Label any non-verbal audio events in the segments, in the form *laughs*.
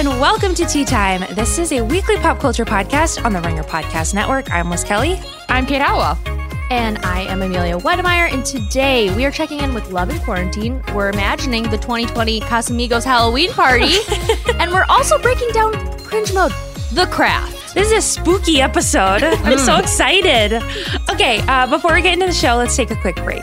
and welcome to Tea Time. This is a weekly pop culture podcast on the Ringer Podcast Network. I'm Liz Kelly. I'm Kate Halliwell. And I am Amelia Wedemeyer. And today we are checking in with Love in Quarantine. We're imagining the 2020 Casamigos Halloween party. *laughs* and we're also breaking down cringe mode, the craft. This is a spooky episode. *laughs* I'm so excited. Okay, uh, before we get into the show, let's take a quick break.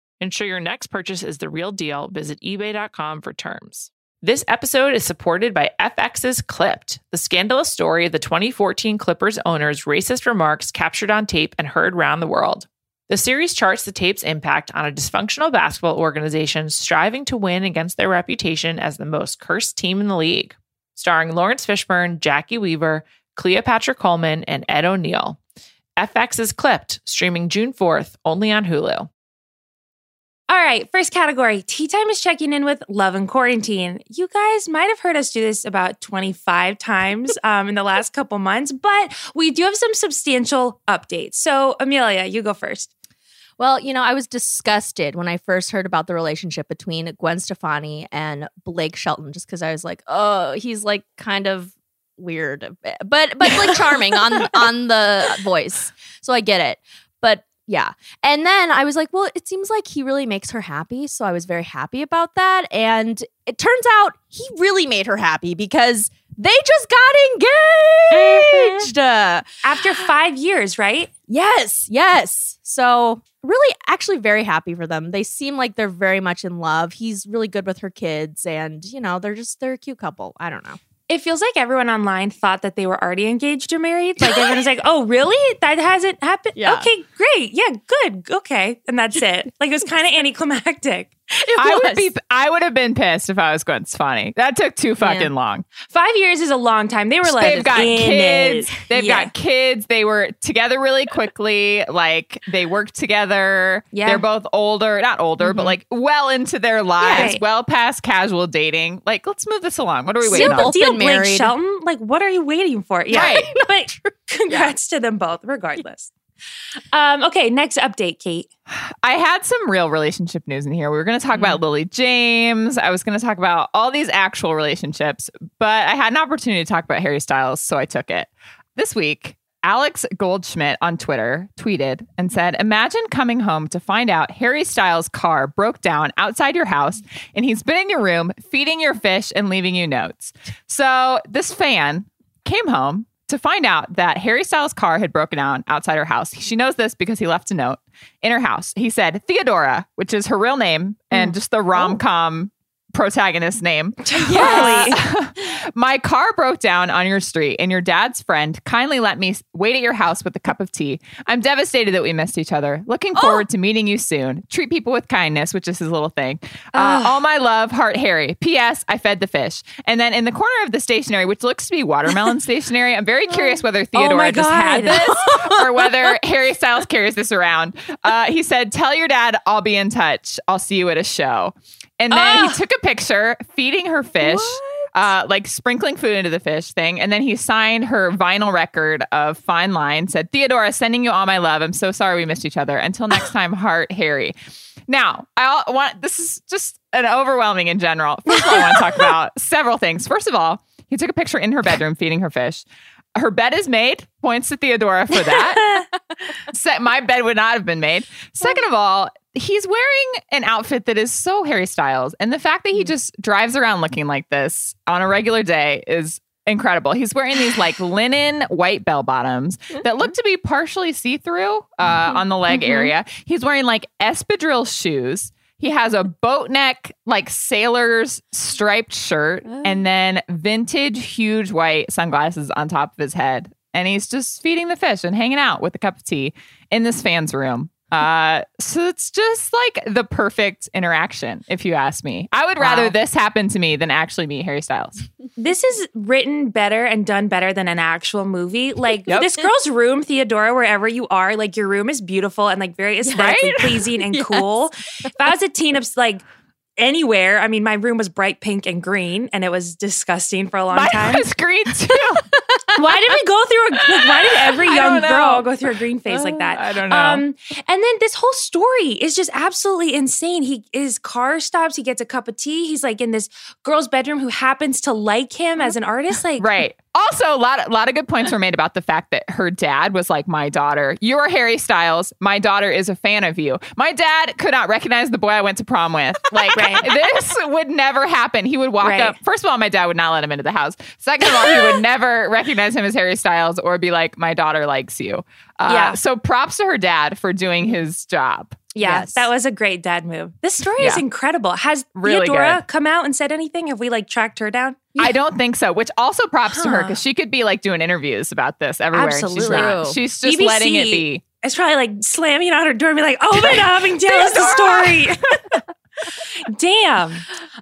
Ensure your next purchase is the real deal. Visit eBay.com for terms. This episode is supported by FX's Clipped, the scandalous story of the 2014 Clippers owner's racist remarks captured on tape and heard around the world. The series charts the tape's impact on a dysfunctional basketball organization striving to win against their reputation as the most cursed team in the league. Starring Laurence Fishburne, Jacki Weaver, Cleopatra Coleman, and Ed O'Neill. FX's Clipped, streaming June 4th, only on Hulu. All right, first category Tea Time is checking in with Love and Quarantine. You guys might have heard us do this about 25 times *laughs* um, in the last couple months, but we do have some substantial updates. So, Amelia, you go first. Well, you know, I was disgusted when I first heard about the relationship between Gwen Stefani and Blake Shelton, just because I was like, oh, he's like kind of weird, but but like charming on *laughs* on the voice. So I get it. Yeah. And then I was like, well, it seems like he really makes her happy. So I was very happy about that. And it turns out he really made her happy because they just got engaged. Uh, After five years, right? yes, yes. So really actually very happy for them. They seem like they're very much in love. He's really good with her kids and, you know, they're just they're a cute couple. I don't know. It feels like everyone online thought that they were already engaged or married. Like everyone was like, "Oh, really? That hasn't happened? Yeah. Okay, great. Yeah, good. Okay." And that's it. Like it was kind of anticlimactic. I would be I would have been pissed if I was Gwen Stefani. That took too fucking Yeah. long. 5 years is a long time. They were like They've got in kids. it. They've Yeah. got kids. They were together really quickly. Like they worked together. Yeah. They're both older, not older, but Mhm. like well into their lives, Right. well past casual dating. Like, let's move this along. What are we waiting They're Simple on? both deal, been Blake married. Shelton. Like, what are you waiting for? Yeah, Right. *laughs* but *laughs* congrats to them both, regardless. Um, okay, next update, Kate. I had some real relationship news in here. We were going to talk Mm-hmm. about Lily James. I was going to talk about all these actual relationships, but I had an opportunity to talk about Harry Styles, so I took it. This week, Alex Goldschmidt on Twitter tweeted and said, Imagine coming home to find out Harry Styles' car broke down outside your house and he's been in your room feeding your fish and leaving you notes. So this fan came home to find out that Harry Styles' car had broken down outside her house. She knows this because he left a note in her house. He said, Theodora, which is her real name and mm. just the rom com oh. Protagonist name. *laughs* Totally. *laughs* My car broke down on your street, and your dad's friend kindly let me wait at your house with a cup of tea. I'm devastated that we missed each other. Looking forward to meeting you soon. Treat people with kindness, which is his little thing. Uh, all my love, Heart Harry. P.S. I fed the fish. And then in the corner of the stationery, which looks to be watermelon *laughs* stationery, I'm very curious whether Theodora my just had this or whether Harry Styles carries this around. Uh, he said, Tell your dad I'll be in touch. I'll see you at a show. And then Ah. he took a picture feeding her fish, uh, like sprinkling food into the fish thing. And then he signed her vinyl record of Fine Line, said, Theodora, sending you all my love. I'm so sorry we missed each other. Until next *laughs* time, heart, Harry. Now, I want this is just an overwhelming in general. First of all, I want to talk *laughs* about several things. First of all, he took a picture in her bedroom feeding her fish. Her bed is made. Points to Theodora for that. *laughs* Se- my bed would not have been made. Second of all, he's wearing an outfit that is so Harry Styles. And the fact that he mm. just drives around looking like this on a regular day is incredible. He's wearing these like *laughs* linen white bell bottoms that look mm-hmm. to be partially see through uh, mm-hmm. on the leg mm-hmm. area. He's wearing like espadrille shoes. He has a boat neck, like sailor's striped shirt, oh. and then vintage huge white sunglasses on top of his head. And he's just feeding the fish and hanging out with a cup of tea in this fan's room. Uh, so it's just like the perfect interaction, if you ask me. I would rather Wow. this happen to me than actually meet Harry Styles. This is written better and done better than an actual movie. Like Yep. this girl's room, Theodora, wherever you are, like your room is beautiful and like very aesthetically Right? pleasing *laughs* and cool. If I was a teen of like anywhere, I mean, my room was bright pink and green, and it was disgusting for a long Mine time. was green too. Why did we go through a like, why did every *laughs* young girl go through a green phase like that? I don't know. Um, and then this whole story is just absolutely insane. He his car stops, he gets a cup of tea. He's like in this girl's bedroom who happens to like him as an artist. *laughs* Like Right. Also, a lot, a lot of good points were made about the fact that her dad was like, "My daughter, you're Harry Styles. My daughter is a fan of you." My dad could not recognize the boy I went to prom with. Like, *laughs* Right. this would never happen. He would walk Right. up. First of all, my dad would not let him into the house. Second of all, he would *laughs* never recognize him as Harry Styles or be like, "My daughter likes you." Uh, Yeah. So props to her dad for doing his job. Yeah, Yes. that was a great dad move. This story is incredible. Has Really Theodora good. come out and said anything? Have we like tracked her down? I don't think so. Which also props to her because she could be like doing interviews about this everywhere. and she's Absolutely. not. She's just BBC letting it be. It's probably like slamming on her door and be like, "Open up and tell us the story." *laughs* Damn.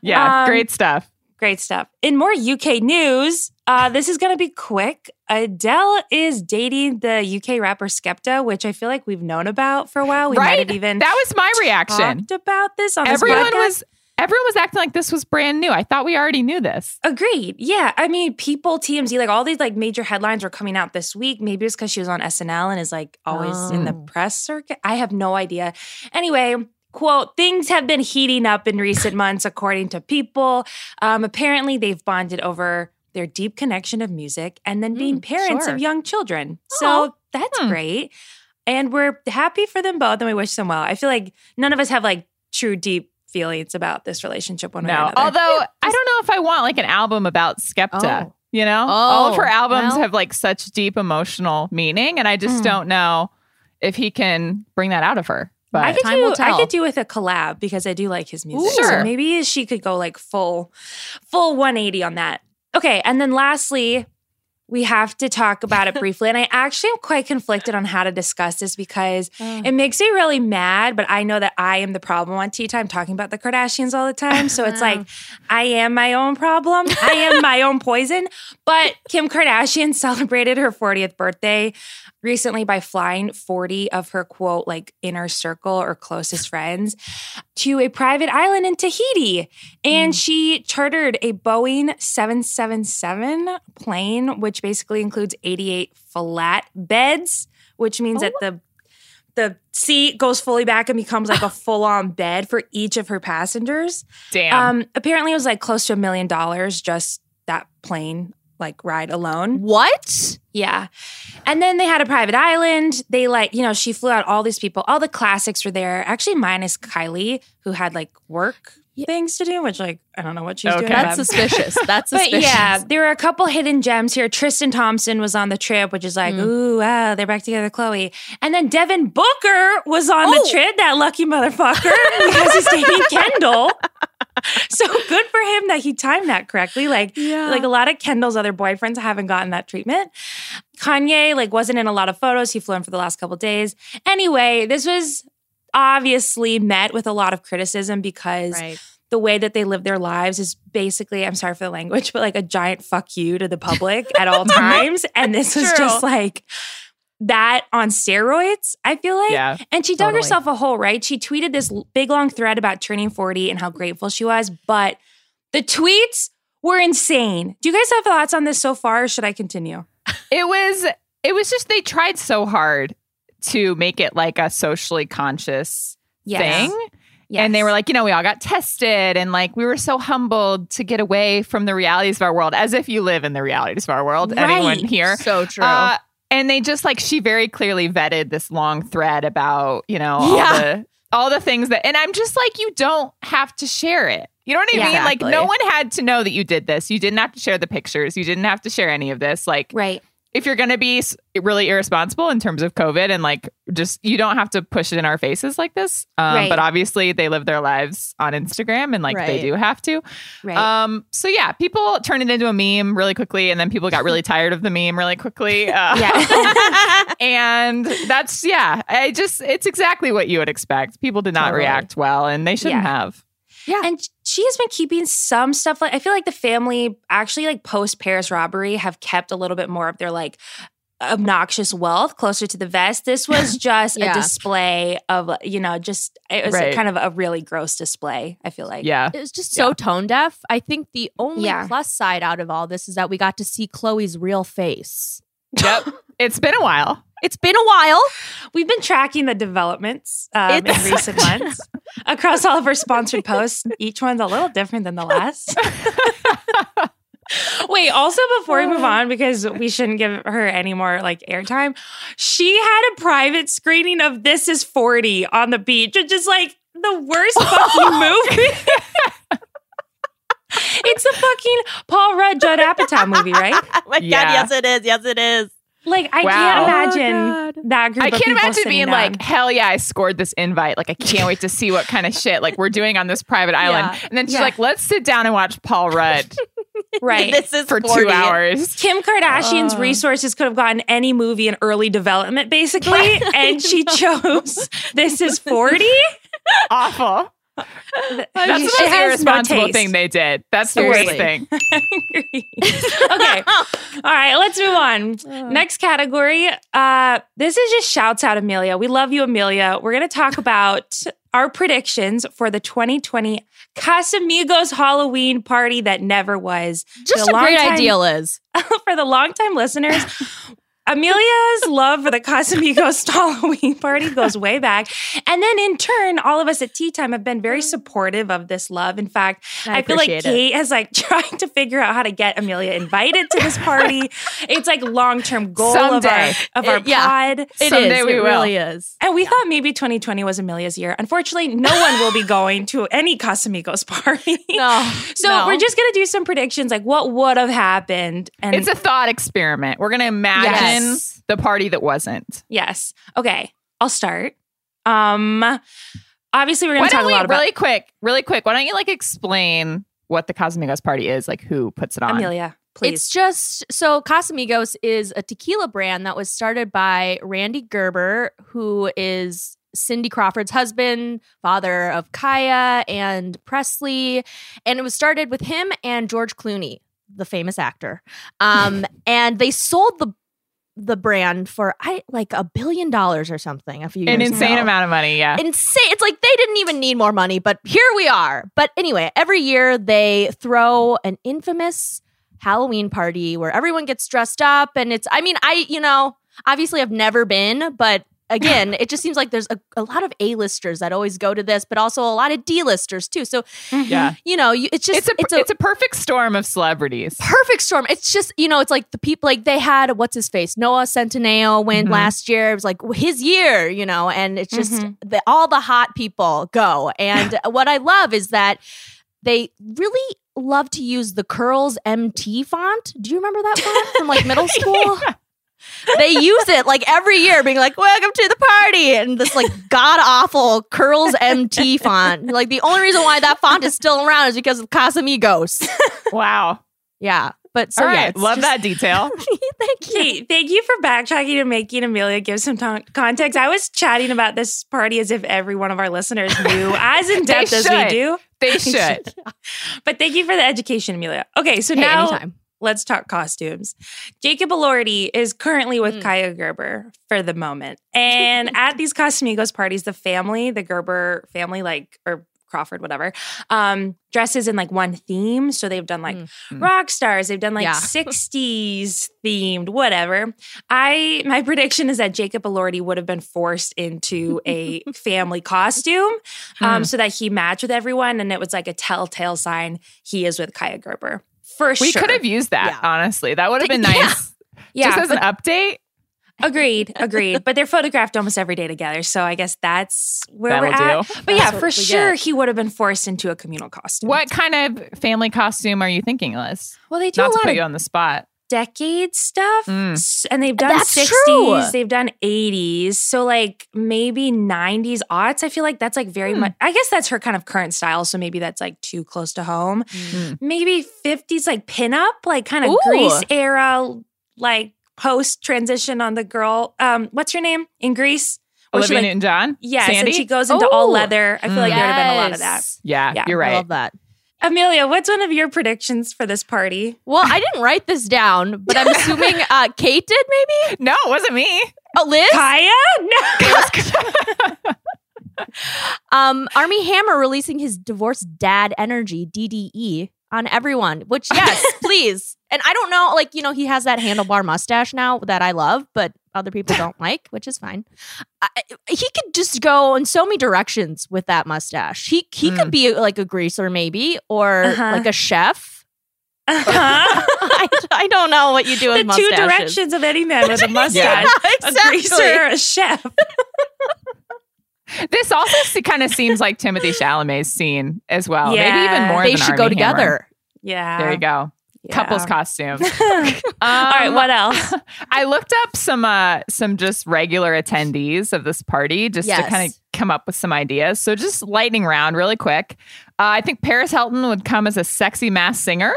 Yeah, Um, great stuff. Great stuff. In more UK news, uh, this is going to be quick. Adele is dating the UK rapper Skepta, which I feel like we've known about for a while. We might have even that was my reaction. talked about this on Everyone podcast. was everyone was acting like this was brand new. I thought we already knew this. Agreed. Yeah. I mean, people, TMZ, like all these like major headlines were coming out this week. Maybe it's because she was on SNL and is like always in the Oh. press circuit. I have no idea. Anyway, quote, things have been heating up in recent *laughs* months, according to people. Um, apparently, they've bonded over their deep connection of music and then being Mm, parents sure. of young children. So that's Hmm. great. And we're happy for them both and we wish them well. I feel like none of us have like true deep feelings about this relationship one way or No, another. although I don't know if I want like an album about Skepta. Oh. You know, all of her Oh, albums well. have like such deep emotional meaning, and I just Mm. don't know if he can bring that out of her. But I could Time do will I could do with a collab because I do like his music. Ooh. So Sure. maybe she could go like full full 180 on that. Okay, and then lastly, we have to talk about it *laughs* briefly. And I actually am quite conflicted on how to discuss this because it makes me really mad, but I know that I am the problem on Tea Time talking about the Kardashians all the time. So it's like uh-huh. I am my own problem. I am my *laughs* own poison. But Kim Kardashian *laughs* celebrated her 40th birthday recently by flying 40 of her quote like inner circle or closest *laughs* friends to a private island in Tahiti. And she chartered a Boeing 777 plane which basically includes 88 flat beds which means that the the seat goes fully back and becomes like a *laughs* full-on bed for each of her passengers. damn, Um apparently it was like close to a million dollars just that plane like ride alone. What? Yeah. And then they had a private island. They like, you know, she flew out all these people. All the classics were there. Actually, minus Kylie, who had like work things to do, which like I don't know what she's Okay. doing. That's suspicious. That's but suspicious. yeah, there were a couple hidden gems here. Tristan Thompson was on the trip, which is like, Mm. ooh, wow, they're back together, Khloé. And then Devin Booker was on Oh. the trip, that lucky motherfucker, because he's dating Kendall. *laughs* So good for him that he timed that correctly. Like, Yeah. like a lot of Kendall's other boyfriends haven't gotten that treatment. Kanye like wasn't in a lot of photos. He flew in for the last couple days. Anyway, this was obviously met with a lot of criticism because Right. the way that they live their lives is basically, I'm sorry for the language, but like a giant fuck you to the public at all *laughs* times. And this was True. just like that on steroids, I feel like. yeah, And she dug herself a hole, right? She tweeted this big long thread about turning 40 and how grateful she was, but the tweets were insane. Do you guys have thoughts on this so far, or should I continue? it was it was just they tried so hard to make it like a socially conscious thing. And they were like, you know, we all got tested and like we were so humbled to get away from the realities of our world, as if you live in the realities of our world. Anyone here? So true. Uh, and they just like she very clearly vetted this long thread about, you know, all Yeah. the all the things that, and I'm just like, you don't have to share it. You know what I Yeah. mean? Like, no one had to know that you did this. You didn't have to share the pictures. You didn't have to share any of this. Like, Right. If you're going to be really irresponsible in terms of COVID and like just you don't have to push it in our faces like this. Um, Right. But obviously, they live their lives on Instagram and like they do have to. Right. Um, so yeah, people turned it into a meme really quickly, and then people got really tired of the meme really quickly. Uh, *laughs* yeah. *laughs* and that's yeah, I just it's exactly what you would expect. People did not Totally. react well, and they shouldn't Yeah. have. And she has been keeping some stuff like I feel like the family actually like post Paris robbery have kept a little bit more of their like obnoxious wealth closer to the vest. This *laughs* was just Yeah. a display of you know just it was Right. kind of a really gross display. I feel like Yeah, It was just so tone deaf. I think the only Yeah. plus side out of all this is that we got to see Khloé's real face. Yep. *laughs* It's been a while. It's been a while. We've been tracking the developments um, in recent *laughs* months across all of our sponsored posts. Each one's a little different than the last. *laughs* Wait, also before we move on, because we shouldn't give her any more like airtime, she had a private screening of This Is 40 on the beach, which is like the worst fucking movie. It's a fucking Paul Rudd, Judd oh Apatow movie, right? *laughs* Oh my Yeah. god, yes it is. Yes it is. Like, I Wow. can't Oh, imagine that group I can't people imagine being down. like, hell yeah, I scored this invite. Like, I can't wait to see what kind of shit like we're doing on this private island. Yeah. And then she's Yeah. like, let's sit down and watch Paul Rudd *laughs* right. This is for 40. two hours. Kim Kardashian's Oh. resources could have gotten any movie in early development, basically, *laughs* and she chose This Is 40. Awful. That's the most has no irresponsible thing they did. That's the worst thing. *laughs* okay. All right, let's move on. Next category. Uh, this is just shouts out Amelia. We love you, Amelia. We're going to talk *laughs* about our predictions for the 2020 Casamigos Halloween party that never was. Just a great longtime- idea, Liz. *laughs* for the longtime listeners, Amelia's love for the Casamigos *laughs* Halloween party goes way back. And then in turn, all of us at Tea Time have been very supportive of this love. In fact, I I, feel like it. Kate has like *laughs* trying to figure out how to get Amelia invited to this party. it's like long-term goal Someday. of our, of our It- yeah. pod. It is. Someday we it will. really is. And we thought maybe 2020 was Amelia's year. Unfortunately, no one will be going to any Casamigos party. *laughs* No. So no. we're just gonna do some predictions, like what would have happened, and It's a thought experiment. We're going to imagine Yes. The party that wasn't. Yes. Okay. I'll start. Um obviously we're gonna talk don't a lot about really quick, really quick, why don't you like explain what the Casamigos party is, like who puts it on? Amelia, please. It's just so Casamigos is a tequila brand that was started by Rande Gerber, who is Cindy Crawford's husband, father of Kaia and Presley. And it was started with him and George Clooney, the famous actor. Um, *laughs* and they sold the the brand for I like a billion dollars or something a few An insane ago amount of money, yeah. insane. It's like they didn't even need more money, but here we are. But anyway, every year they throw an infamous Halloween party where everyone gets dressed up. And it's, I mean, I, you know, obviously I've never been, but again, it just seems like there's a, a lot of A-listers that always go to this, but also a lot of D-listers too. So, yeah. you know, you, it's just, It's a, it's a perfect storm of celebrities. perfect storm. It's just, you know, it's like the people, like they had, what's his face? Noah Centineo win Mhm. last year. It was like his year, you know, and it's just Mhm. the, all the hot people go. And *laughs* what I love is that they really love to use the Curlz MT font. Do you remember that font from like middle *laughs* school? They use it like every year, being like, "Welcome to the party," and this like god awful Curlz MT font. Like the only reason why that font is still around is because of Casamigos. Wow. Yeah, but so All yeah, right. Love just- that detail. *laughs* Thank you. Kate, thank you for backtracking and making Amelia give some ton- context. I was chatting about this party as if every one of our listeners knew as *laughs* in depth as we do. They *laughs* should. But thank you for the education, Amelia. Okay, so Hey, now anytime. Let's talk costumes. Jacob Elordi is currently with Mm. Kaia Gerber for the moment. *laughs* And at these Casamigos parties, the family, the Gerber family, like, or Crawford, whatever, um, dresses in like one theme. So they've done like Mm. Mm. rock stars, they've done like Yeah. *laughs* 60s themed, whatever. I my *laughs* prediction is that Jacob Elordi would have been forced into a family costume um, Hmm. so that he matched with everyone. And it was like a telltale sign he is with Kaia Gerber. For We sure. could have used that, Yeah. honestly. That would have been *laughs* nice. yeah, Just as an update. Agreed, agreed. But they're photographed almost every day together, so I guess that's where That'll we're at. do. But yeah, for sure, get. he would have been forced into a communal costume. What kind of family costume are you thinking, Liz? Well, they do Not a to lot put of you on the spot. Decade stuff, Mm. And they've done That's sixties, true. they've done eighties, so like maybe nineties, aughts. I feel like that's like very Hmm. much. I guess that's her kind of current style, so maybe that's like too close to home. Mm. Maybe fifties, like pinup, like kind of Ooh. Grease era, like post transition on the girl. Um, what's your name in Grease? Where she, Olivia like- Newton John? Yes, Sandy? and she goes into all leather. I feel like there would have been a lot of that. Yeah, Yeah, you're right. I love that. Amelia, what's one of your predictions for this party? Well, I didn't write this down, but I'm assuming *laughs* uh, Kate did maybe? No, it wasn't me. Oh, Liz? Kaya? No. *laughs* Um, Armie Hammer releasing his divorced dad energy, DDE, on everyone, which, *laughs* yes, please. And I don't know, like, you know, he has that handlebar mustache now that I love, but other people don't *laughs* like, which is fine. I, he could just go in so many directions with that mustache. He he could Mm. be like a greaser, maybe, or Uh-huh. like a chef. Uh-huh. *laughs* I, I don't know what you do with the two directions of any man with a mustache. Yeah, A greaser or a chef. This also kind of seems like Timothée Chalamet's scene as well. Yeah. Maybe even more They than should go Armie Hammer. together. Yeah. There you go. Yeah. Couples costume. *laughs* All right, Um, what else? *laughs* I looked up some uh some just regular attendees of this party just to kind of come up with some ideas. So just lightning round really quick. Uh, I think Paris Hilton would come as a sexy mass singer.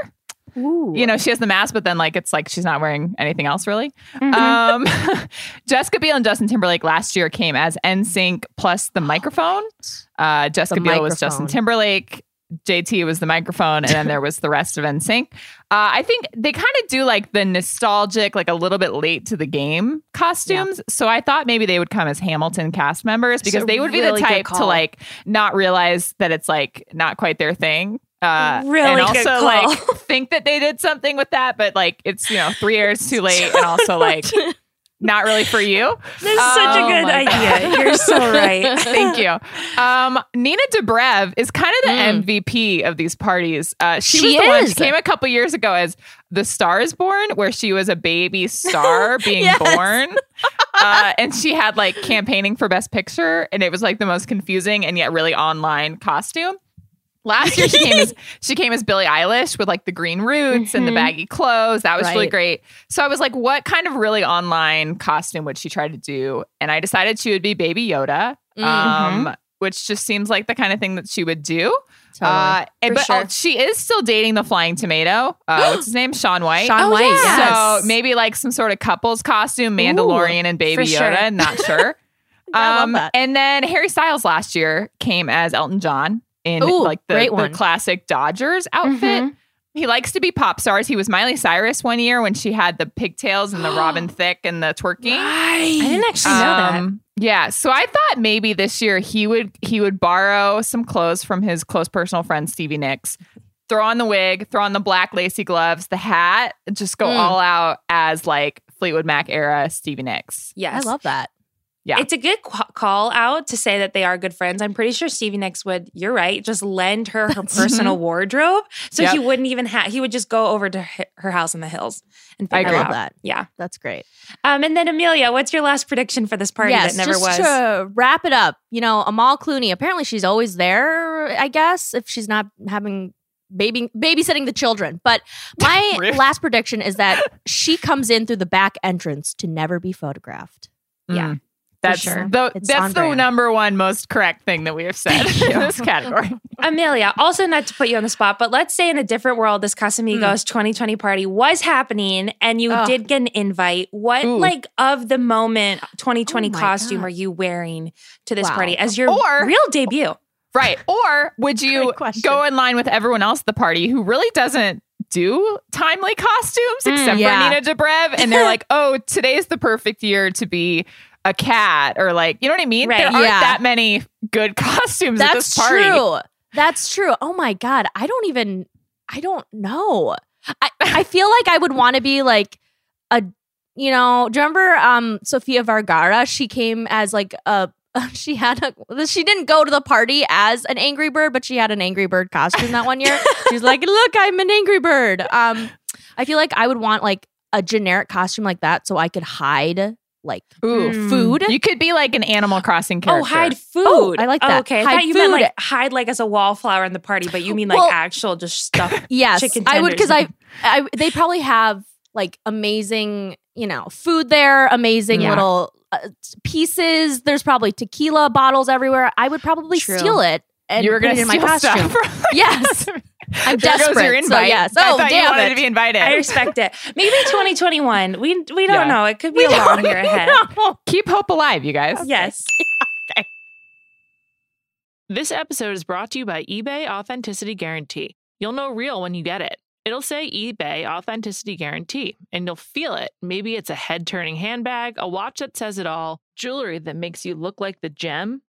Ooh. You know, she has the mask, but then like it's like she's not wearing anything else really. Mhm. Um, *laughs* Jessica Biel and Justin Timberlake last year came as NSYNC plus the *gasps* microphone. Uh, Jessica The Biel was Justin. Timberlake. JT was the microphone, and then there was the rest of NSYNC. Uh, I think they kind of do like the nostalgic, like a little bit late to the game costumes. So I thought maybe they would come as Hamilton cast members because a they would be the type to like not realize that it's like not quite their thing. Uh, Really and also like *laughs* think that they did something with that, but like it's you know three years too *laughs* late, and also like *laughs* not really for you. This is such a Oh good idea. You're so right. Thank you. Um, Nina Dobrev is kind of the Mm. MVP of these parties. Uh, she, She was the one. is. She came a couple years ago as The Star is Born, where she was a baby star being Yes. born. Uh, and she had like campaigning for Best Picture, and it was like the most confusing and yet really online costume. Last year she came as *laughs* she came as Billie Eilish with like the green roots and the Mhm. baggy clothes. That was really great. So I was like, what kind of really online costume would she try to do? And I decided she would be Baby Yoda, Mm-hmm. um, which just seems like the kind of thing that she would do. Totally. Uh, and, but sure. uh, she is still dating the Flying Tomato. Uh, *gasps* what's his name? Shaun White. Shaun Oh, White. yeah. yes. So maybe like some sort of couples costume, Mandalorian and Baby for sure. Yoda. Not sure. *laughs* I love um, that. and then Harry Styles last year came as Elton John in Ooh, like the, great the classic Dodgers outfit. Mhm. He likes to be pop stars. He was Miley Cyrus one year when she had the pigtails and the *gasps* Robin Thicke and the twerking. I didn't actually know that. Um, Yeah, so I thought maybe this year he would he would borrow some clothes from his close personal friend Stevie Nicks, throw on the wig, throw on the black lacy gloves, the hat, just go Mm. all out as like Fleetwood Mac era Stevie Nicks. Yes. I love that. Yeah. It's a good qu- call out to say that they are good friends. I'm pretty sure Stevie Nicks would, you're right, just lend her her personal *laughs* wardrobe. So Yep. he wouldn't even have, he would just go over to her, house in the hills and I figure I out. love that. Yeah. That's great. Um, and then Amelia, what's your last prediction for this party yes, that never just was? to wrap it up, you know, Amal Clooney. Apparently, she's always there. I guess if she's not having baby babysitting the children. But *laughs* my last prediction is that she comes in through the back entrance to never be photographed. Yeah, Mm. That's sure. the It's that's the brand. number one most correct thing that we have said in this category. *laughs* Amelia, also not to put you on the spot, but let's say in a different world, this Casamigos 2020 party was happening and you Ugh. did get an invite. What, Ooh. like, of the moment 2020 Oh costume God. are you wearing to this Wow. party as your Or- real debut? Right. Or would *laughs* you go in line with everyone else at the party who really doesn't do timely costumes Mm, except yeah. for Nina Dobrev? And they're *laughs* like, oh, today's the perfect year to be a cat or like, you know what I mean? Right. There aren't Yeah. that many good *laughs* costumes at That's this party. true. That's true. Oh my god, I don't even. I don't know. I I feel like I would want to be like a. You know, do you remember um Sofia Vergara? She came as like a. *laughs* She had a. She didn't go to the party as an Angry Bird, but she had an Angry Bird costume that one year. *laughs* She's like, "Look, I'm an Angry Bird." Um, I feel like I would want like a generic costume like that, so I could hide like Ooh, food. you could be like an Animal Crossing character. Oh, hide food. Oh, I like Oh, that. okay, I Hide thought you meant like hide like as a wallflower in the party, but you mean like Well- actual just stuff. *laughs* Yes, chicken I would because I, I they probably have like amazing, you know, food there, amazing Yeah. little uh, pieces. There's probably tequila bottles everywhere. I would probably True. steal it and you were put going it to in my costume. Stuff. *laughs* Yes, I'm There goes desperate. your so invite. yes. I Oh, thought you damn wanted it. to be invited. I respect it. Maybe *laughs* 2021. We we don't Yeah. know. It could be We a long *laughs* don't year ahead. know. Keep hope alive, you guys. Yes. *laughs* This episode is brought to you by eBay Authenticity Guarantee. You'll know real when you get it. It'll say eBay Authenticity Guarantee, and you'll feel it. Maybe it's a head turning handbag, a watch that says it all, jewelry that makes you look like the gem.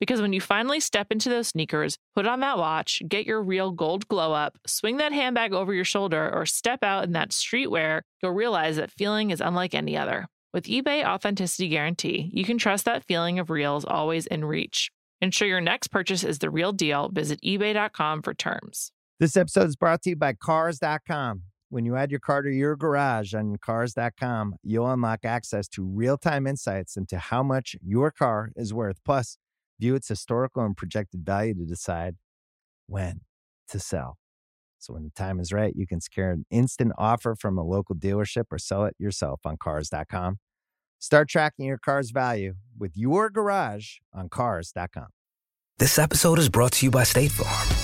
Because when you finally step into those sneakers, put on that watch, get your real gold glow up, swing that handbag over your shoulder, or step out in that streetwear, you'll realize that feeling is unlike any other. With eBay Authenticity Guarantee, you can trust that feeling of real is always in reach. Ensure your next purchase is the real deal. Visit eBay.com for terms. This episode is brought to you by Cars.com. When you add your car to your garage on Cars.com, you'll unlock access to real time insights into how much your car is worth. Plus, view its historical and projected value to decide when to sell. So, when the time is right, you can secure an instant offer from a local dealership or sell it yourself on Cars.com. Start tracking your car's value with your garage on Cars.com. This episode is brought to you by State Farm.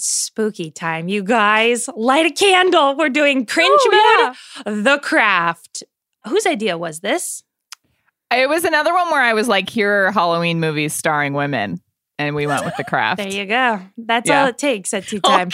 Spooky time, you guys. Light a candle. We're doing cringe Oh, mode. The craft. Whose idea was this? It was another one where I was like, here are Halloween movies starring women. And we went with the craft. There you go. That's Yeah. all it takes at tea time.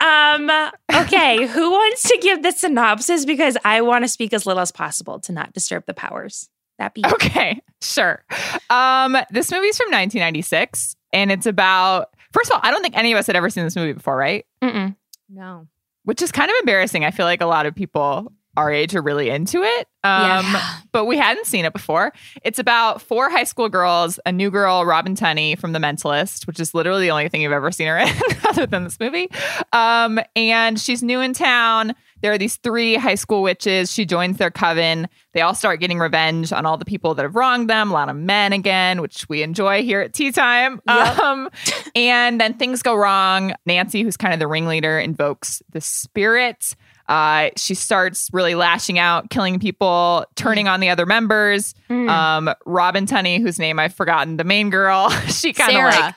Um, *laughs* okay, who wants to give the synopsis? Because I want to speak as little as possible to not disturb the powers. That be Okay, sure. Um, this movie's from 1996, and it's about. First of all, I don't think any of us had ever seen this movie before, right? Mm-mm. No. Which is kind of embarrassing. I feel like a lot of people our age are really into it. Um, Yeah. but we hadn't seen it before. It's about four high school girls, a new girl, Robin Tunney from The Mentalist, which is literally the only thing you've ever seen her in *laughs* other than this movie. Um, and she's new in town. There are these three high school witches. She joins their coven. They all start getting revenge on all the people that have wronged them. A lot of men again, which we enjoy here at tea time. Yep. *laughs* Um, and then things go wrong. Nancy, who's kind of the ringleader, invokes the spirit. Uh, she starts really lashing out, killing people, turning on the other members. Mm. Um, Robin Tunney, whose name I've forgotten, the main girl, *laughs* she kind of like,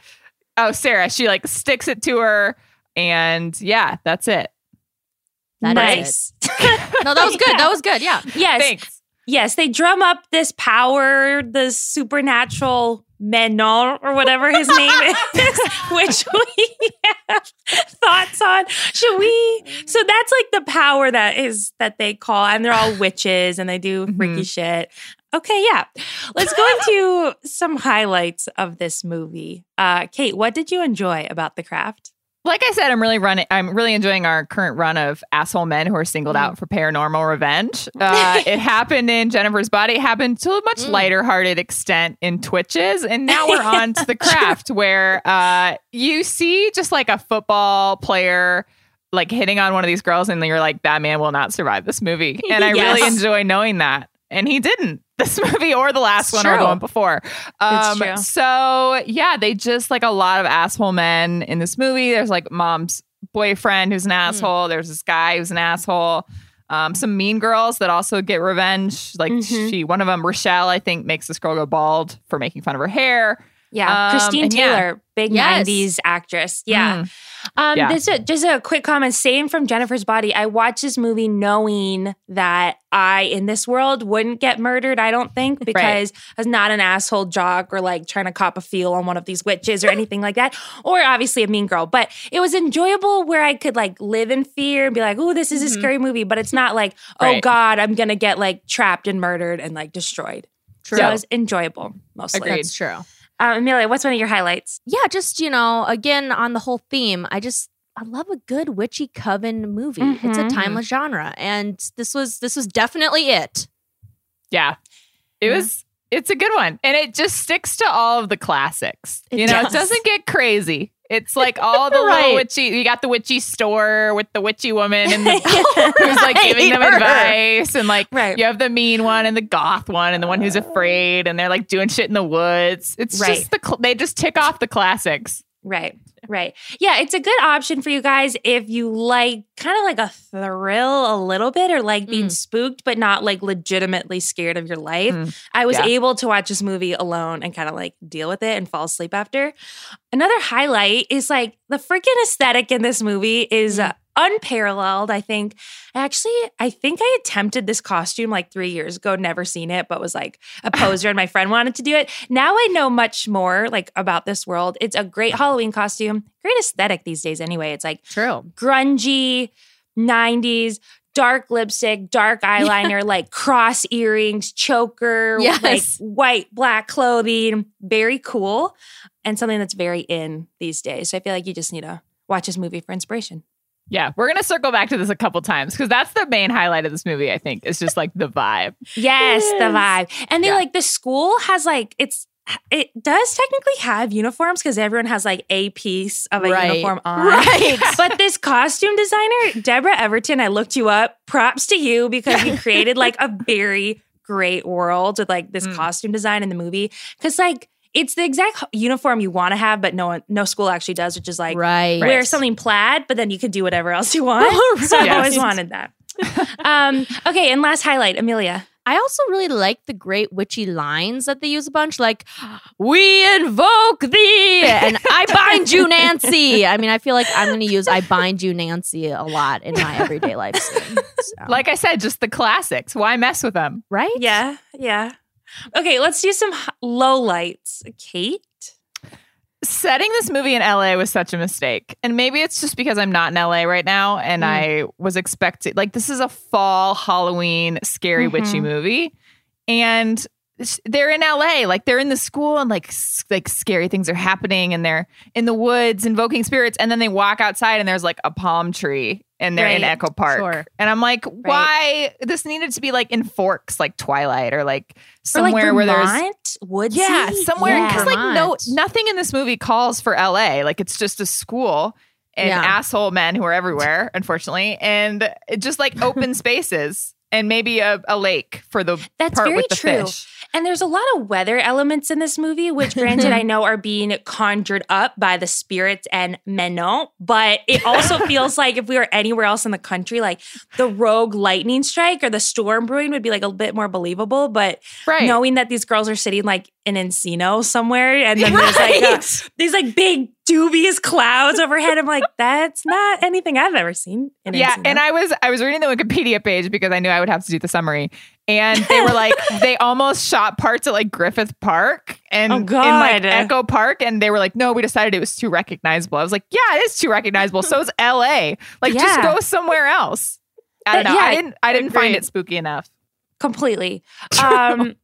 oh, Sarah, she like sticks it to her. And yeah, that's it. That nice. *laughs* No, that was good. That was good. Yeah. yes. Thanks. Yes, they drum up this power, this supernatural Manon or whatever his name *laughs* is, which we have thoughts on. Should we? So that's like the power that is that they call, and they're all witches and they do freaky shit. Okay, yeah. Let's go into *laughs* some highlights of this movie. Uh, Kate, what did you enjoy about the craft? Like I said, I'm really running. I'm really enjoying our current run of asshole men who are singled out for paranormal revenge. *laughs* Uh, it happened in Jennifer's Body. It happened to a much lighter hearted extent in Twitches, and now we're *laughs* on to the craft, where uh, you see just like a football player like hitting on one of these girls, and then you're like, that man will not survive this movie. And I really *laughs* enjoy knowing that, and he didn't. *laughs* This movie or the last It's one or the one before. Um, true. So yeah, they just like a lot of asshole men in this movie. There's like mom's boyfriend who's an Hmm. asshole. There's this guy who's an asshole. Um, some mean girls that also get revenge. Like Mhm. she, one of them, Rochelle, I think, makes this girl go bald for making fun of her hair. Yeah, Um, Christine and yeah. Taylor, big Yes. '90s actress. Yeah. Mm. Um, Yeah. this just a quick comment. Same from Jennifer's Body. I watched this movie knowing that I, in this world, wouldn't get murdered. I don't think *laughs* because I was not an asshole jock or like trying to cop a feel on one of these witches or *laughs* anything like that, or obviously a mean girl. But it was enjoyable where I could like live in fear and be like, "Oh, this is a Mhm. scary movie," but it's not like, "Oh Right. God, I'm gonna get like trapped and murdered and like destroyed." True. So it was enjoyable mostly. Agreed. That's true. Uh, Amelia, what's one of your highlights? Yeah, just, you know, again, on the whole theme, I just, I love a good witchy coven movie. It's a Mhm. timeless genre. And this was, this was definitely it. Yeah. It Yeah. was it's a good one. And it just sticks to all of the classics. It you know, does. it doesn't get crazy. It's like all the Right. little witchy you got the witchy store with the witchy woman and the *laughs* who's like giving them Her. advice and like Right. you have the mean one and the goth one and the one who's afraid and they're like doing shit in the woods. It's Right. just the cl- they just tick off the classics. Right, right. Yeah, it's a good option for you guys if you like kind of like a thrill a little bit or like being Mm. spooked, but not like legitimately scared of your life. Mm. I was Yeah. able to watch this movie alone and kind of like deal with it and fall asleep after. Another highlight is like the freaking aesthetic in this movie is uh, unparalleled. I think. Actually, I think I attempted this costume like three years ago, never seen it, but was like a *laughs* poser and my friend wanted to do it. Now I know much more like about this world. It's a great Halloween costume, great aesthetic these days anyway. It's like True. grungy 90s dark lipstick dark *laughs* eyeliner like cross earrings choker Yes. like white black clothing very cool and something that's very in these days so i feel like you just need to watch this movie for inspiration Yeah, we're gonna circle back to this a couple times because that's the main highlight of this movie. I think is just like the vibe. yes, the vibe and they Yeah. like the school has like it's it does technically have uniforms because everyone has like a piece of a Right. uniform on Right. *laughs* but this costume designer, Deborah Everton, I looked you up. Props to you because you created like a very great world with like this Mm. costume design in the movie. Cause like it's the exact uniform you want to have, but no one, no school actually does, which is like right. wear something plaid, but then you can do whatever else you *laughs* want. So I've always wanted that. um, okay, and last highlight, Amelia. I also really like the great witchy lines that they use a bunch, like "We invoke thee" and "I bind you, Nancy." I mean, I feel like I'm going to use "I bind you, Nancy" a lot in my everyday life. Soon, so. Like I said, just the classics. Why mess with them? right? Yeah, yeah. Okay, let's do some low lights. Kate. setting this movie in LA was such a mistake. And maybe it's just because I'm not in LA right now and Mm. I was expecting like this is a fall Halloween scary witchy Mhm. movie and they're in LA like they're in the school and like like scary things are happening and they're in the woods invoking spirits and then they walk outside and there's like a palm tree and they're in Echo Park. Sure. And I'm like, why this needed to be like in Forks like Twilight or like somewhere or like where there's woodsy. yeah, somewhere Yeah. because like no nothing in this movie calls for LA. Like it's just a school and Yeah. asshole men who are everywhere, *laughs* unfortunately, and it just like open *laughs* spaces and maybe a, a lake for the That's part very with the true. fish. And there's a lot of weather elements in this movie, which granted I *laughs* know are being conjured up by the spirits and Manon, but it also *laughs* feels like if we were anywhere else in the country, like the rogue lightning strike or the storm brewing would be like a bit more believable. But Right. knowing that these girls are sitting like in Encino somewhere and then there's like uh, these like big dubious clouds overhead, I'm like, that's not anything I've ever seen in yeah, Encino. and I was I was reading the Wikipedia page because I knew I would have to do the summary, and they were like *laughs* they almost shot parts at like Griffith Park and Oh, in like Echo Park, and they were like, no, we decided it was too recognizable. I was like, yeah, it is too recognizable. So is L.A. Like just go somewhere else. I don't know. yeah, I didn't I didn't find it spooky enough. completely. *laughs* Um,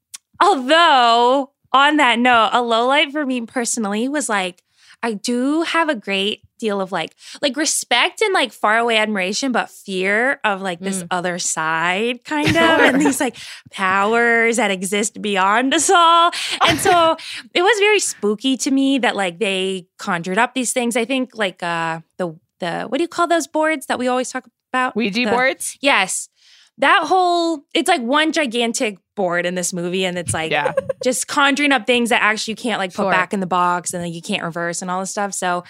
although on that note, a low light for me personally was like I do have a great deal of like like respect and like faraway admiration, but fear of like this other side kind *laughs* of and these like powers that exist beyond us all. And so *laughs* it was very spooky to me that like they conjured up these things. I think like uh the the what do you call those boards that we always talk about? Ouija The- boards. Yes. That whole it's like one gigantic board in this movie and it's like Yeah. *laughs* just conjuring up things that actually you can't like put Sure. back in the box and then you can't reverse and all this stuff. So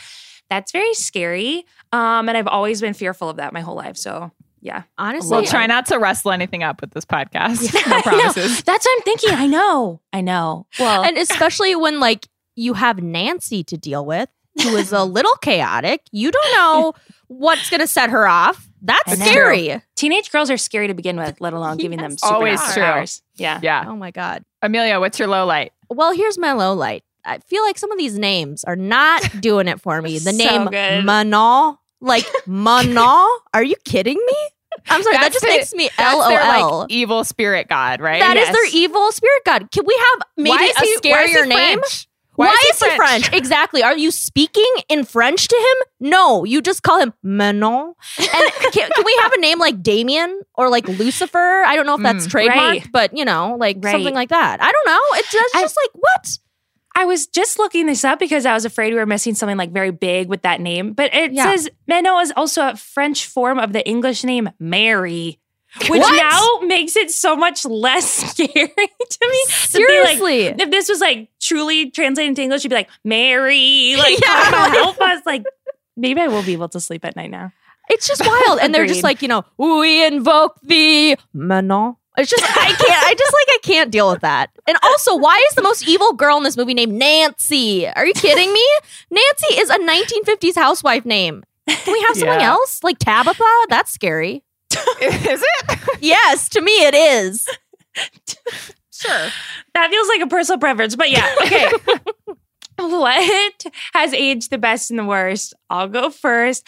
that's very scary. Um and I've always been fearful of that my whole life. So yeah. Honestly, We'll try not to wrestle anything up with this podcast. *laughs* *laughs* I No promises. That's what I'm thinking. I know. I know. Well, and especially when like you have Nancy to deal with, who is a little chaotic. You don't know what's going to set her off. That's I know. scary. teenage girls are scary to begin with, let alone giving them Yes. Always true. powers. Yeah. Yeah. Oh my god. Amelia, what's your low light? Well, here's my low light. I feel like some of these names are not *laughs* doing it for me. The So name good. Manal, like *laughs* Manal. Are you kidding me? I'm sorry. that just it. makes me That's their LOL. like evil spirit god, right? That is Yes. their evil spirit god. Can we have maybe Why is a he- why is he scarier name? French? Why, is he French? Exactly. Are you speaking in French to him? No, you just call him Manon. And *laughs* can, can we have a name like Damien or like Lucifer? I don't know if that's Mm, trademarked, right. but you know, like Right. something like that. I don't know. It's just, I- just like what? I was just looking this up because I was afraid we were missing something like very big with that name. But it Yeah. says Manon is also a French form of the English name Mary, which What? now makes it so much less *laughs* scary to me. be like, Seriously. if this was like truly translated into English, you'd be like, Mary, like, *laughs* Yeah. come help us. Like, maybe I will be able to sleep at night now. It's just wild. And they're just like, you know, we invoke the Manon. It's just I can't I just like I can't deal with that. And also, why is the most evil girl in this movie named Nancy? Are you kidding me? Nancy is a 1950s housewife name. Can we have something else? Like Tabitha? That's scary. *laughs* is it? Yes, to me it is. *laughs* Sure. That feels like a personal preference, but yeah, okay. *laughs* what has aged the best and the worst? I'll go first.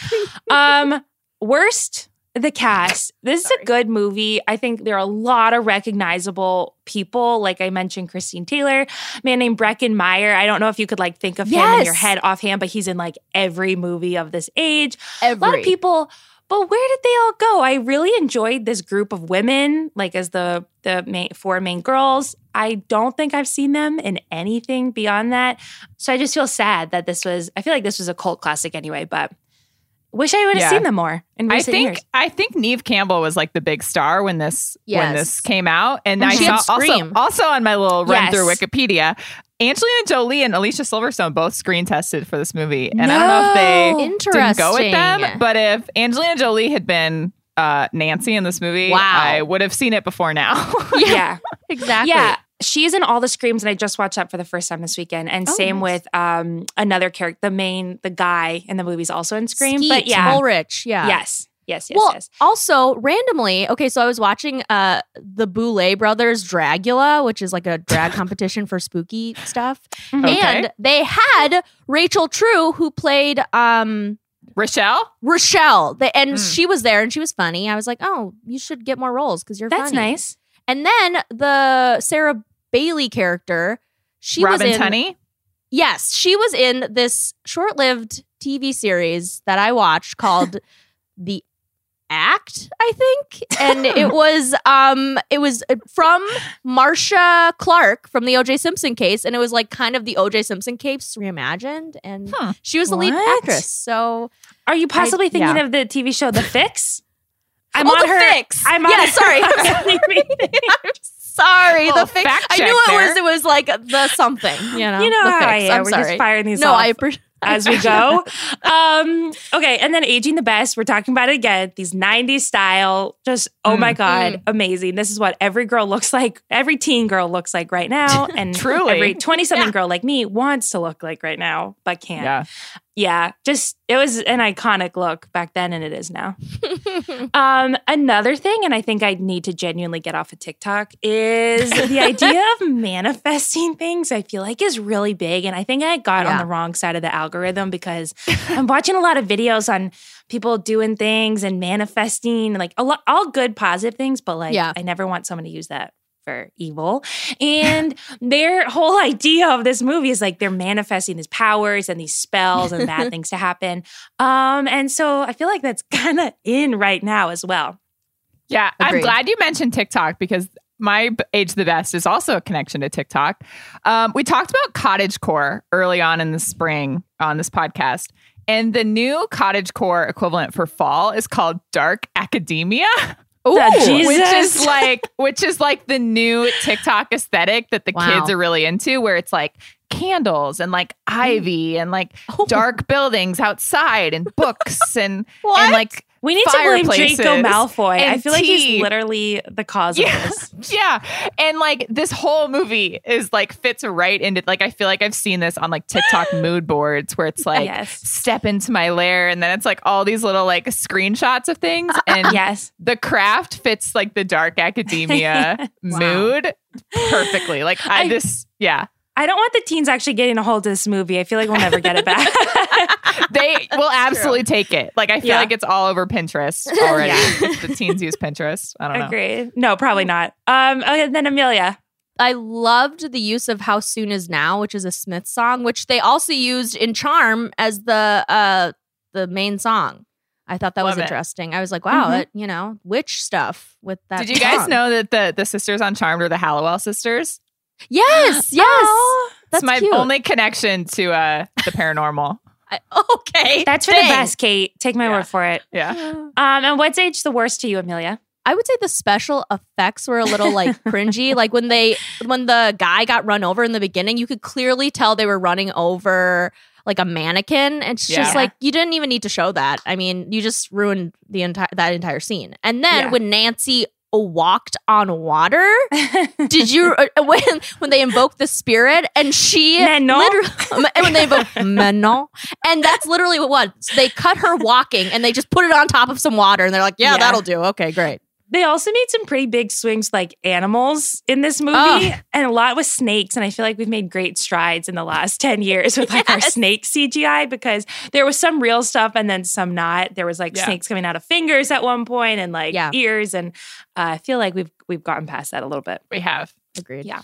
Um, worst, the cast. This is a good movie. I think there are a lot of recognizable people. Like I mentioned, Christine Taylor, a man named Breckin Meyer. I don't know if you could like think of him in your head offhand, but he's in like every movie of this age. Every. A lot of people. But where did they all go? I really enjoyed this group of women, like as the the main, four main girls. I don't think I've seen them in anything beyond that. So I just feel sad that this was. I feel like this was a cult classic anyway, but wish I would have Yeah. seen them more in I think years. I think Neve Campbell was like the big star when this when this came out, and When I she saw also also on my little run Yes. through Wikipedia, Angelina Jolie and Alicia Silverstone both screen tested for this movie, and I don't know if they No. didn't go with them, but if Angelina Jolie had been uh, Nancy in this movie, Wow. I would have seen it before now. *laughs* yeah. Exactly. Yeah. She's in all the screams, and I just watched that for the first time this weekend. And Oh, same nice. with um another character, the main, the guy in the movie's also in Scream. Skeet but yeah, Ulrich. Yeah. yes, yes, yes, well, yes. also randomly, okay, so I was watching uh the Boulet Brothers Dragula, which is like a drag *laughs* competition for spooky stuff. Okay. And they had Rachel True who played um Rochelle, Rochelle. The, and Mm. she was there and she was funny. I was like, "Oh, you should get more roles cuz you're That's funny." nice. And then the Sarah Bailey character, she Robin was in Tunney. Yes, she was in this short-lived TV series that I watched called *laughs* The Act, I think. And it *laughs* was um it was from Marcia Clark from the OJ Simpson case and it was like kind of the OJ Simpson case reimagined and Hmm. she was the lead actress. So Are you possibly thinking yeah. of the TV show The Fix? I'm Oh, on The her. Fix. I'm on Yeah, her- sorry. *laughs* *laughs* I'm sorry, the fix. I knew it there. was it was like the something, you know. You know the fix. I am. I'm We're sorry. just firing these no, off I appreciate as we go. um, okay, and then aging the best. We're talking about it again. These '90s style, just oh my Mm. god, amazing. This is what every girl looks like. Every teen girl looks like right now, *laughs* and Truly. every twenty-something Yeah. girl like me wants to look like right now, but can't. Yeah. Yeah, just it was an iconic look back then, and it is now. *laughs* Um, another thing, and I think I need to genuinely get off of TikTok, is the *laughs* idea of manifesting things. I feel like is really big, and I think I got on the wrong side of the algorithm because I'm watching a lot of videos on people doing things and manifesting, like a lot, all good, positive things. But like, Yeah. I never want someone to use that for evil. And their whole *laughs* idea of this movie is like they're manifesting these powers and these spells and bad *laughs* things to happen. Um, and so I feel like that's *laughs* kind of in right now as well. Yeah, I'm glad you mentioned TikTok because my age the best is also a connection to TikTok. Um, we talked about cottage core early on in the spring on this podcast. And the new cottage core equivalent for fall is called dark academia. That Jesus. which is like which is like the new TikTok aesthetic that the Wow. kids are really into, where it's like candles and like mm. ivy and like Oh. dark buildings outside and books and *laughs* and like We need to blame Draco Malfoy. I feel like he's literally the cause Yeah. of this. *laughs* yeah. And like this whole movie is like fits right into like I feel like I've seen this on like TikTok *laughs* mood boards where it's like Yes. step into my lair and then it's like all these little like screenshots of things uh, uh, and Yes. the craft fits like the dark *laughs* academia Wow. mood perfectly. Like I, I- this yeah. I don't want the teens actually getting a hold of this movie. I feel like we'll never get it back. *laughs* They will absolutely take it. Like I feel Yeah. like it's all over Pinterest *laughs* already. if the teens use Pinterest. I don't know. Agreed. No, probably not. Um, okay, then Amelia. I loved the use of "How Soon Is Now," which is a Smith song, which they also used in "Charm" as the uh the main song. I thought that was Love it. interesting. I was like, wow, Mhm. that, you know, witch stuff with that. Did you guys know that the the sisters on Charmed are the Halliwell sisters? Yes, *gasps* yes. Oh, That's it's my cute. only connection to uh the paranormal. *laughs* I, okay, that's for the best, Kate. Take my Yeah. word for it. Yeah. Um, and what's age the worst to you, Amelia? I would say the special effects were a little like *laughs* cringy. Like when they when the guy got run over in the beginning, you could clearly tell they were running over like a mannequin. And it's Yeah. just like you didn't even need to show that. I mean, you just ruined the entire that entire scene. And then Yeah. when Nancy walked on water, did you *laughs* uh, when when they invoked the spirit and she Manon? literally when they invoke Manon and that's literally what was. They cut her walking and they just put it on top of some water and they're like, yeah, Yeah. that'll do. Okay, great. They also made some pretty big swings like animals in this movie Oh. and a lot with snakes. And I feel like we've made great strides in the last *laughs* 10 years with like our snake CGI because there was some real stuff and then some not. There was like Yeah. snakes coming out of fingers at one point and like Yeah. ears. And uh, I feel like we've we've gotten past that a little bit. We have. Agreed. Yeah.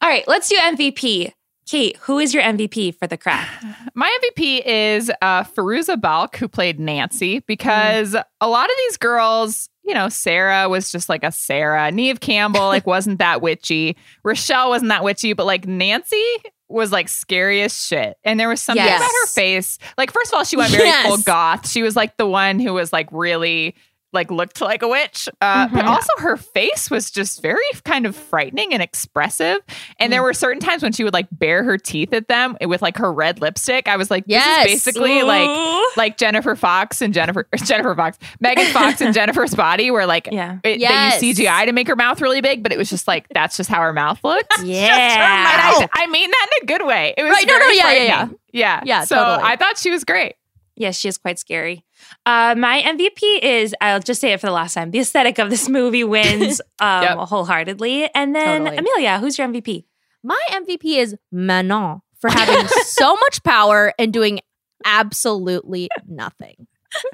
All right, let's do MVP. Kate, who is your MVP for the craft? *laughs* My MVP is uh, Fairuza Balk, who played Nancy, because a lot of these girls, you know, Sarah was just like a Sarah. Neve Campbell like *laughs* wasn't that witchy. Rochelle wasn't that witchy, but like Nancy was like scary as shit. And there was something Yes. about her face. Like, first of all, she went very Yes. full goth. She was like the one who was like really like looked like a witch. Uh, But Mhm. also her face was just very kind of frightening and expressive. And there were certain times when she would like bare her teeth at them with like her red lipstick. I was like, this Yes. is basically like Ooh. like Jennifer Fox and Jennifer *laughs* Jennifer Fox, Megan Fox and *laughs* Jennifer's body, where like Yeah. it, Yes. they use CGI to make her mouth really big, but it was just like that's just how her mouth looked. *laughs* Yeah. I, I mean that in a good way. It was Right, no, no, yeah, yeah, yeah. yeah, Yeah, So totally. I thought she was great. Yes, she is quite scary. Uh, my MVP is, I'll just say it for the last time, the aesthetic of this movie *laughs* wins um, Yep. wholeheartedly. And then, Totally. Amelia, who's your MVP? My MVP is Manon for having *laughs* so much power and doing absolutely nothing.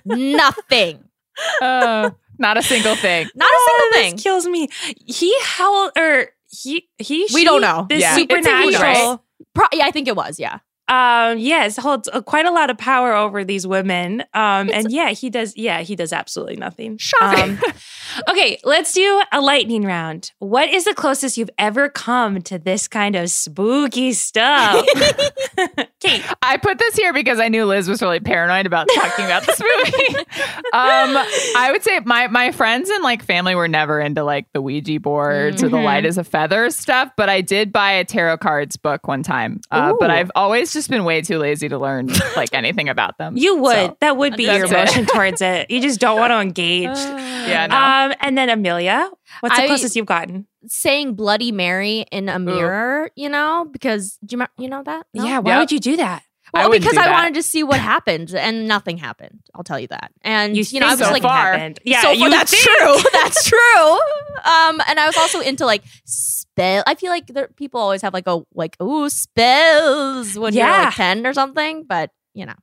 nothing. Uh, not a single thing. Not a Oh, single this thing. kills me. He howled, or he, he, We she, don't know. This Yeah. It's supernatural. right? Pro- yeah, I think it was. Yeah. Um, yes, holds uh, quite a lot of power over these women. Um, and yeah, he does. Yeah, he does absolutely nothing. Shocking. Um, okay, let's do a lightning round. What is the closest you've ever come to this kind of spooky stuff? *laughs* Kate, I put this here because I knew Liz was really paranoid about talking about this movie. *laughs* um, I would say my my friends and like family were never into like the Ouija boards or the Mhm. light as a feather stuff, but I did buy a tarot cards book one time. Uh, but I've always just been way too lazy to learn like *laughs* anything about them. you would. So, that would be your That's it. emotion towards it. You just don't want to engage. *laughs* yeah, no. Um, and then Amelia, what's the I- closest you've gotten? Saying Bloody Mary in a mirror, you know, because do you, me- you know that? No? Yeah, why Yep. would you do that? I Well, wouldn't because do I that. wanted to see what happened, and nothing happened. I'll tell you that. And you, know, I was think so like, far. happened. Yeah, so you far, that's think. true. *laughs* *laughs* That's true. Um, and I was also into like spell. I feel like there, people always have like a like ooh spells when you're Yeah. like ten or something, but you know,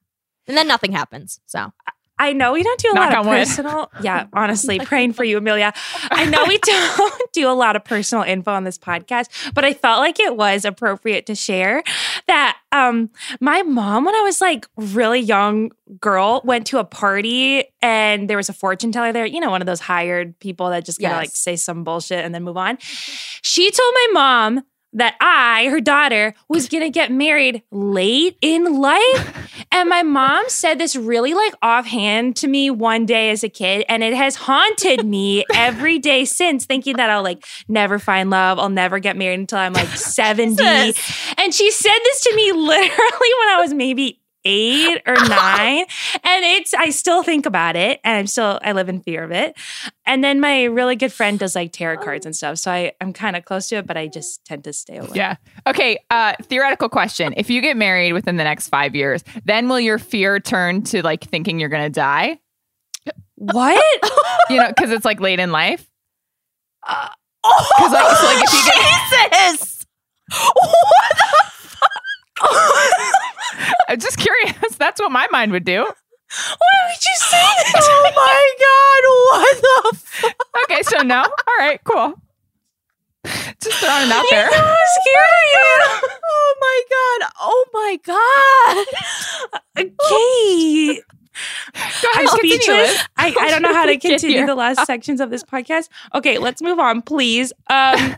and then nothing happens. So I know we don't do a Knock lot of personal. Yeah, *laughs* honestly, praying for you, Amelia. I know we *laughs* don't do a lot of personal info on this podcast, but I felt like it was appropriate to share that um my mom, when I was like really young girl, went to a party and there was a fortune teller there. You know, one of those hired people that just kind of Yes. like say some bullshit and then move on. She told my mom that I, her daughter, was *laughs* gonna get married late in life. And my mom said this really like offhand to me one day as a kid, and it has haunted me every day since, thinking that I'll like never find love, I'll never get married until I'm like 70. *laughs* Jesus. And she said this to me literally when I was maybe eight or *laughs* nine. And it's, I still think about it and I'm still, I live in fear of it. And then my really good friend does like tarot cards and stuff. So I, I'm kind of close to it, but I just tend to stay away. Yeah. Okay. Uh, theoretical question: If you get married within the next five years, then will your fear turn to like thinking you're gonna die? What? *laughs* You know, because it's like late in life. Uh, *laughs* Because like, so, like if you get, Jesus. What I'm just curious. *laughs* That's what my mind would do. Why would you say that? *laughs* Oh my god! What the? F- Okay, so no. All right, cool. Just throwing it out there. I'm scared of you. oh my god! Oh my god! Okay. *laughs* Go I'm speechless. I, I don't know how to continue the last sections of this podcast. Okay, let's move on, please. Um,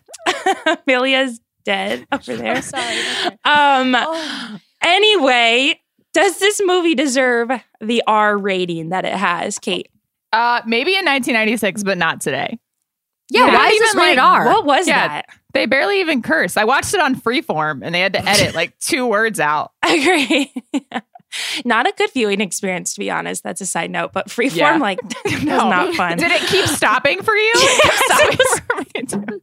Amelia's dead over there. sorry. Um, Oh. Anyway, does this movie deserve the R rating that it has, Kate? Uh, maybe in 1996, but not today. Yeah, Yeah, why is even, this rated like, R? What was Yeah. that? They barely even curse. I watched it on Freeform, and they had to edit like *laughs* two words out. I *laughs* agree. *laughs* not a good viewing experience, to be honest. That's a side note, but freeform, Yeah. like, was not fun. Did it keep stopping for you? It kept stopping for me too.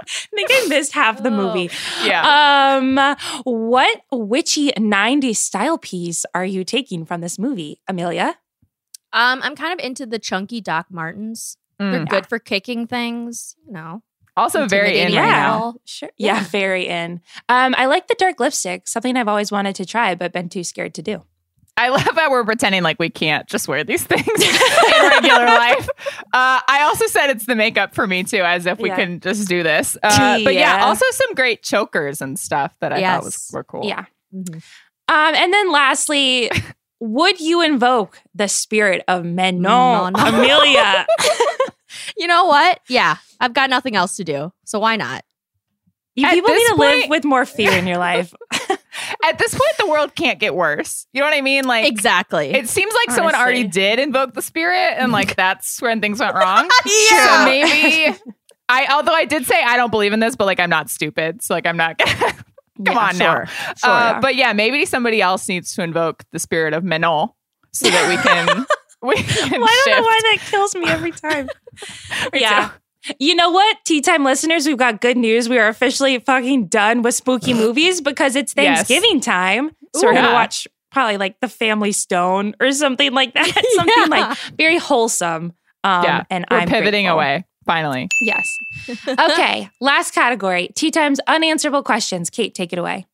I *laughs* think I missed half the movie. Yeah. Um, what witchy 90s style piece are you taking from this movie, Amelia? Um, I'm kind of into the chunky Doc Martens. They're Mm. good for kicking things. You know, Also very in intimidating right Yeah. now. Sure. Yeah, Yeah. very in. Um, I like the dark lipstick, something I've always wanted to try, but been too scared to do. I love how we're pretending like we can't just wear these things *laughs* in regular life. Uh, I also said it's the makeup for me too, as if we Yeah. can just do this. Uh, but yeah, Yeah. also some great chokers and stuff that I thought was were cool. Yeah. Mhm. Um, and then lastly, *laughs* would you invoke the spirit of Menon, Manon. *laughs* Amelia? You know what? Yeah, I've got nothing else to do, so why not? You At people need this to live with more fear in your life. *laughs* At this point, the world can't get worse. You know what I mean? Like Exactly. It seems like someone already did invoke the spirit, and like that's when things went wrong. *laughs* Yeah. So maybe I, although I did say I don't believe in this, but like I'm not stupid, so like I'm not. Gonna, *laughs* Come Yeah, on now. sure. Sure. Uh, But yeah, maybe somebody else needs to invoke the spirit of Menon so that we can. *laughs* we can Well, I don't know why that kills me every time. Yeah. too. You know what? Tea time listeners, we've got good news. We are officially fucking done with spooky movies because it's Yes. Thanksgiving time. So we're gonna Yeah. watch probably like The Family Stone or something like that. *laughs* *laughs* something like very wholesome. Um, yeah, and we're I'm pivoting grateful. away finally. Yes. *laughs* Okay. last category: Tea time's unanswerable questions. Kate, take it away.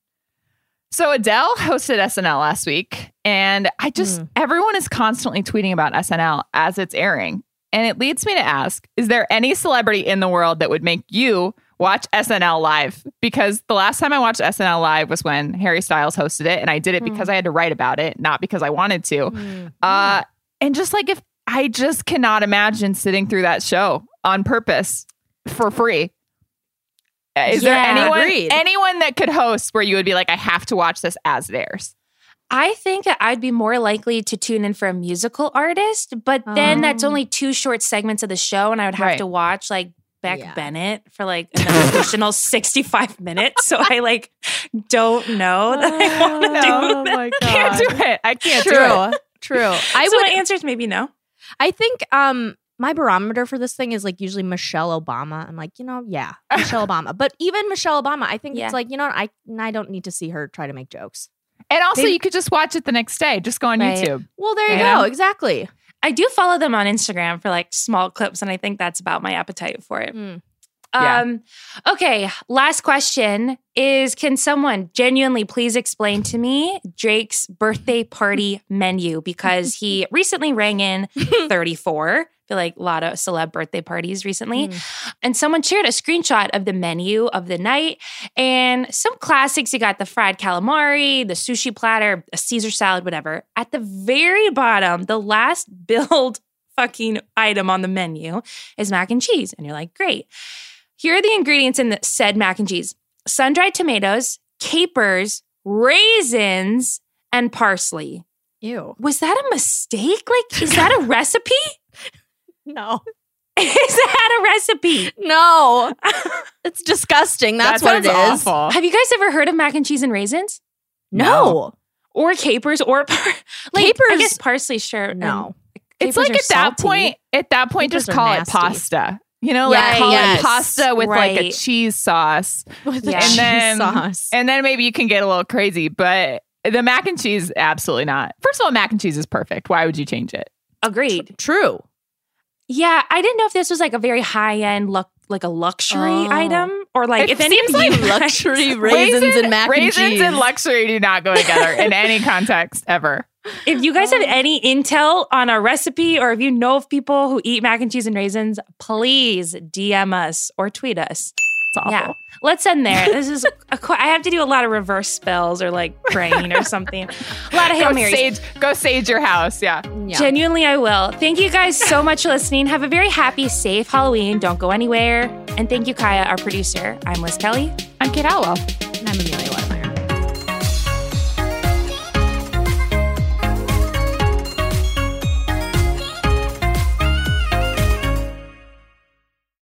So Adele hosted SNL last week, and I just Mm. everyone is constantly tweeting about SNL as it's airing. And it leads me to ask, is there any celebrity in the world that would make you watch SNL live? Because the last time I watched SNL live was when Harry Styles hosted it, and I did it because I had to write about it, not because I wanted to. Mm. Uh, and just like if I just cannot imagine sitting through that show on purpose for free. Is there anyone agreed. anyone that could host where you would be like, I have to watch this as it airs? I think I'd be more likely to tune in for a musical artist, but then that's Oh. only two short segments of the show, and I would have Right. to watch like Beck Yeah. Bennett for like an *laughs* additional 65 minutes. So I like don't know that I want to Oh, do that. my *laughs* Can't do it. I can't do it. True. True. I so would. my answer is maybe no. I think um my barometer for this thing is like usually Michelle Obama. I'm like, you know, yeah, Michelle *laughs* Obama. But even Michelle Obama, I think Yeah. it's like, you know, I I don't need to see her try to make jokes. And also, They- you could just watch it the next day. Just go on Right. YouTube. Well, there you Yeah. go. Exactly. I do follow them on Instagram for like small clips, and I think that's about my appetite for it. Mm. Yeah. Um, okay, last question is can someone genuinely please explain to me Drake's birthday party menu because he *laughs* recently rang in 34. Feel like a lot of celeb birthday parties recently. Mm. And someone shared a screenshot of the menu of the night and some classics. You got the fried calamari, the sushi platter, a Caesar salad, whatever. At the very bottom, the last *laughs* billed fucking item on the menu is mac and cheese. And you're like, great. Here are the ingredients in the said mac and cheese sun dried tomatoes, capers, raisins, and parsley. Ew. Was that a mistake? Like, is that a recipe? No. *laughs* Is that a recipe? No. *laughs* it's disgusting. That's that what it sounds is. awful. Have you guys ever heard of mac and cheese and raisins? No. or capers or par- *laughs* like I Capers- guess parsley sure. and No. It's like are at that salty. point, at that point, Capers just are call nasty. it pasta. You know, Yeah, like call yes. it pasta with like a Right. cheese sauce. With the Yeah. cheese And then- sauce. And then maybe you can get a little crazy, but the mac and cheese, absolutely not. First of all, mac and cheese is perfect. Why would you change it? Agreed. True. Yeah, I didn't know if this was like a very high end, luck, like a luxury Oh. item, or like It if any of seems you like luxury *laughs* raisins and mac and cheese. raisins and luxury do not go together in *laughs* any context ever. If you guys have um, any intel on a recipe, or if you know of people who eat mac and cheese and raisins, please DM us or tweet us. It's awful. Yeah, let's end there. *laughs* This is a, qu- I have to do a lot of reverse spells or like praying or something. A lot of hail Go marys. sage, go sage your house. Yeah. Yeah. Genuinely, I will. Thank you guys so much for listening. Have a very happy, safe Halloween. Don't go anywhere. And thank you, Kaya, our producer. I'm Liz Kelly. I'm Kate Halliwell. And I'm Amelia Wedemeyer.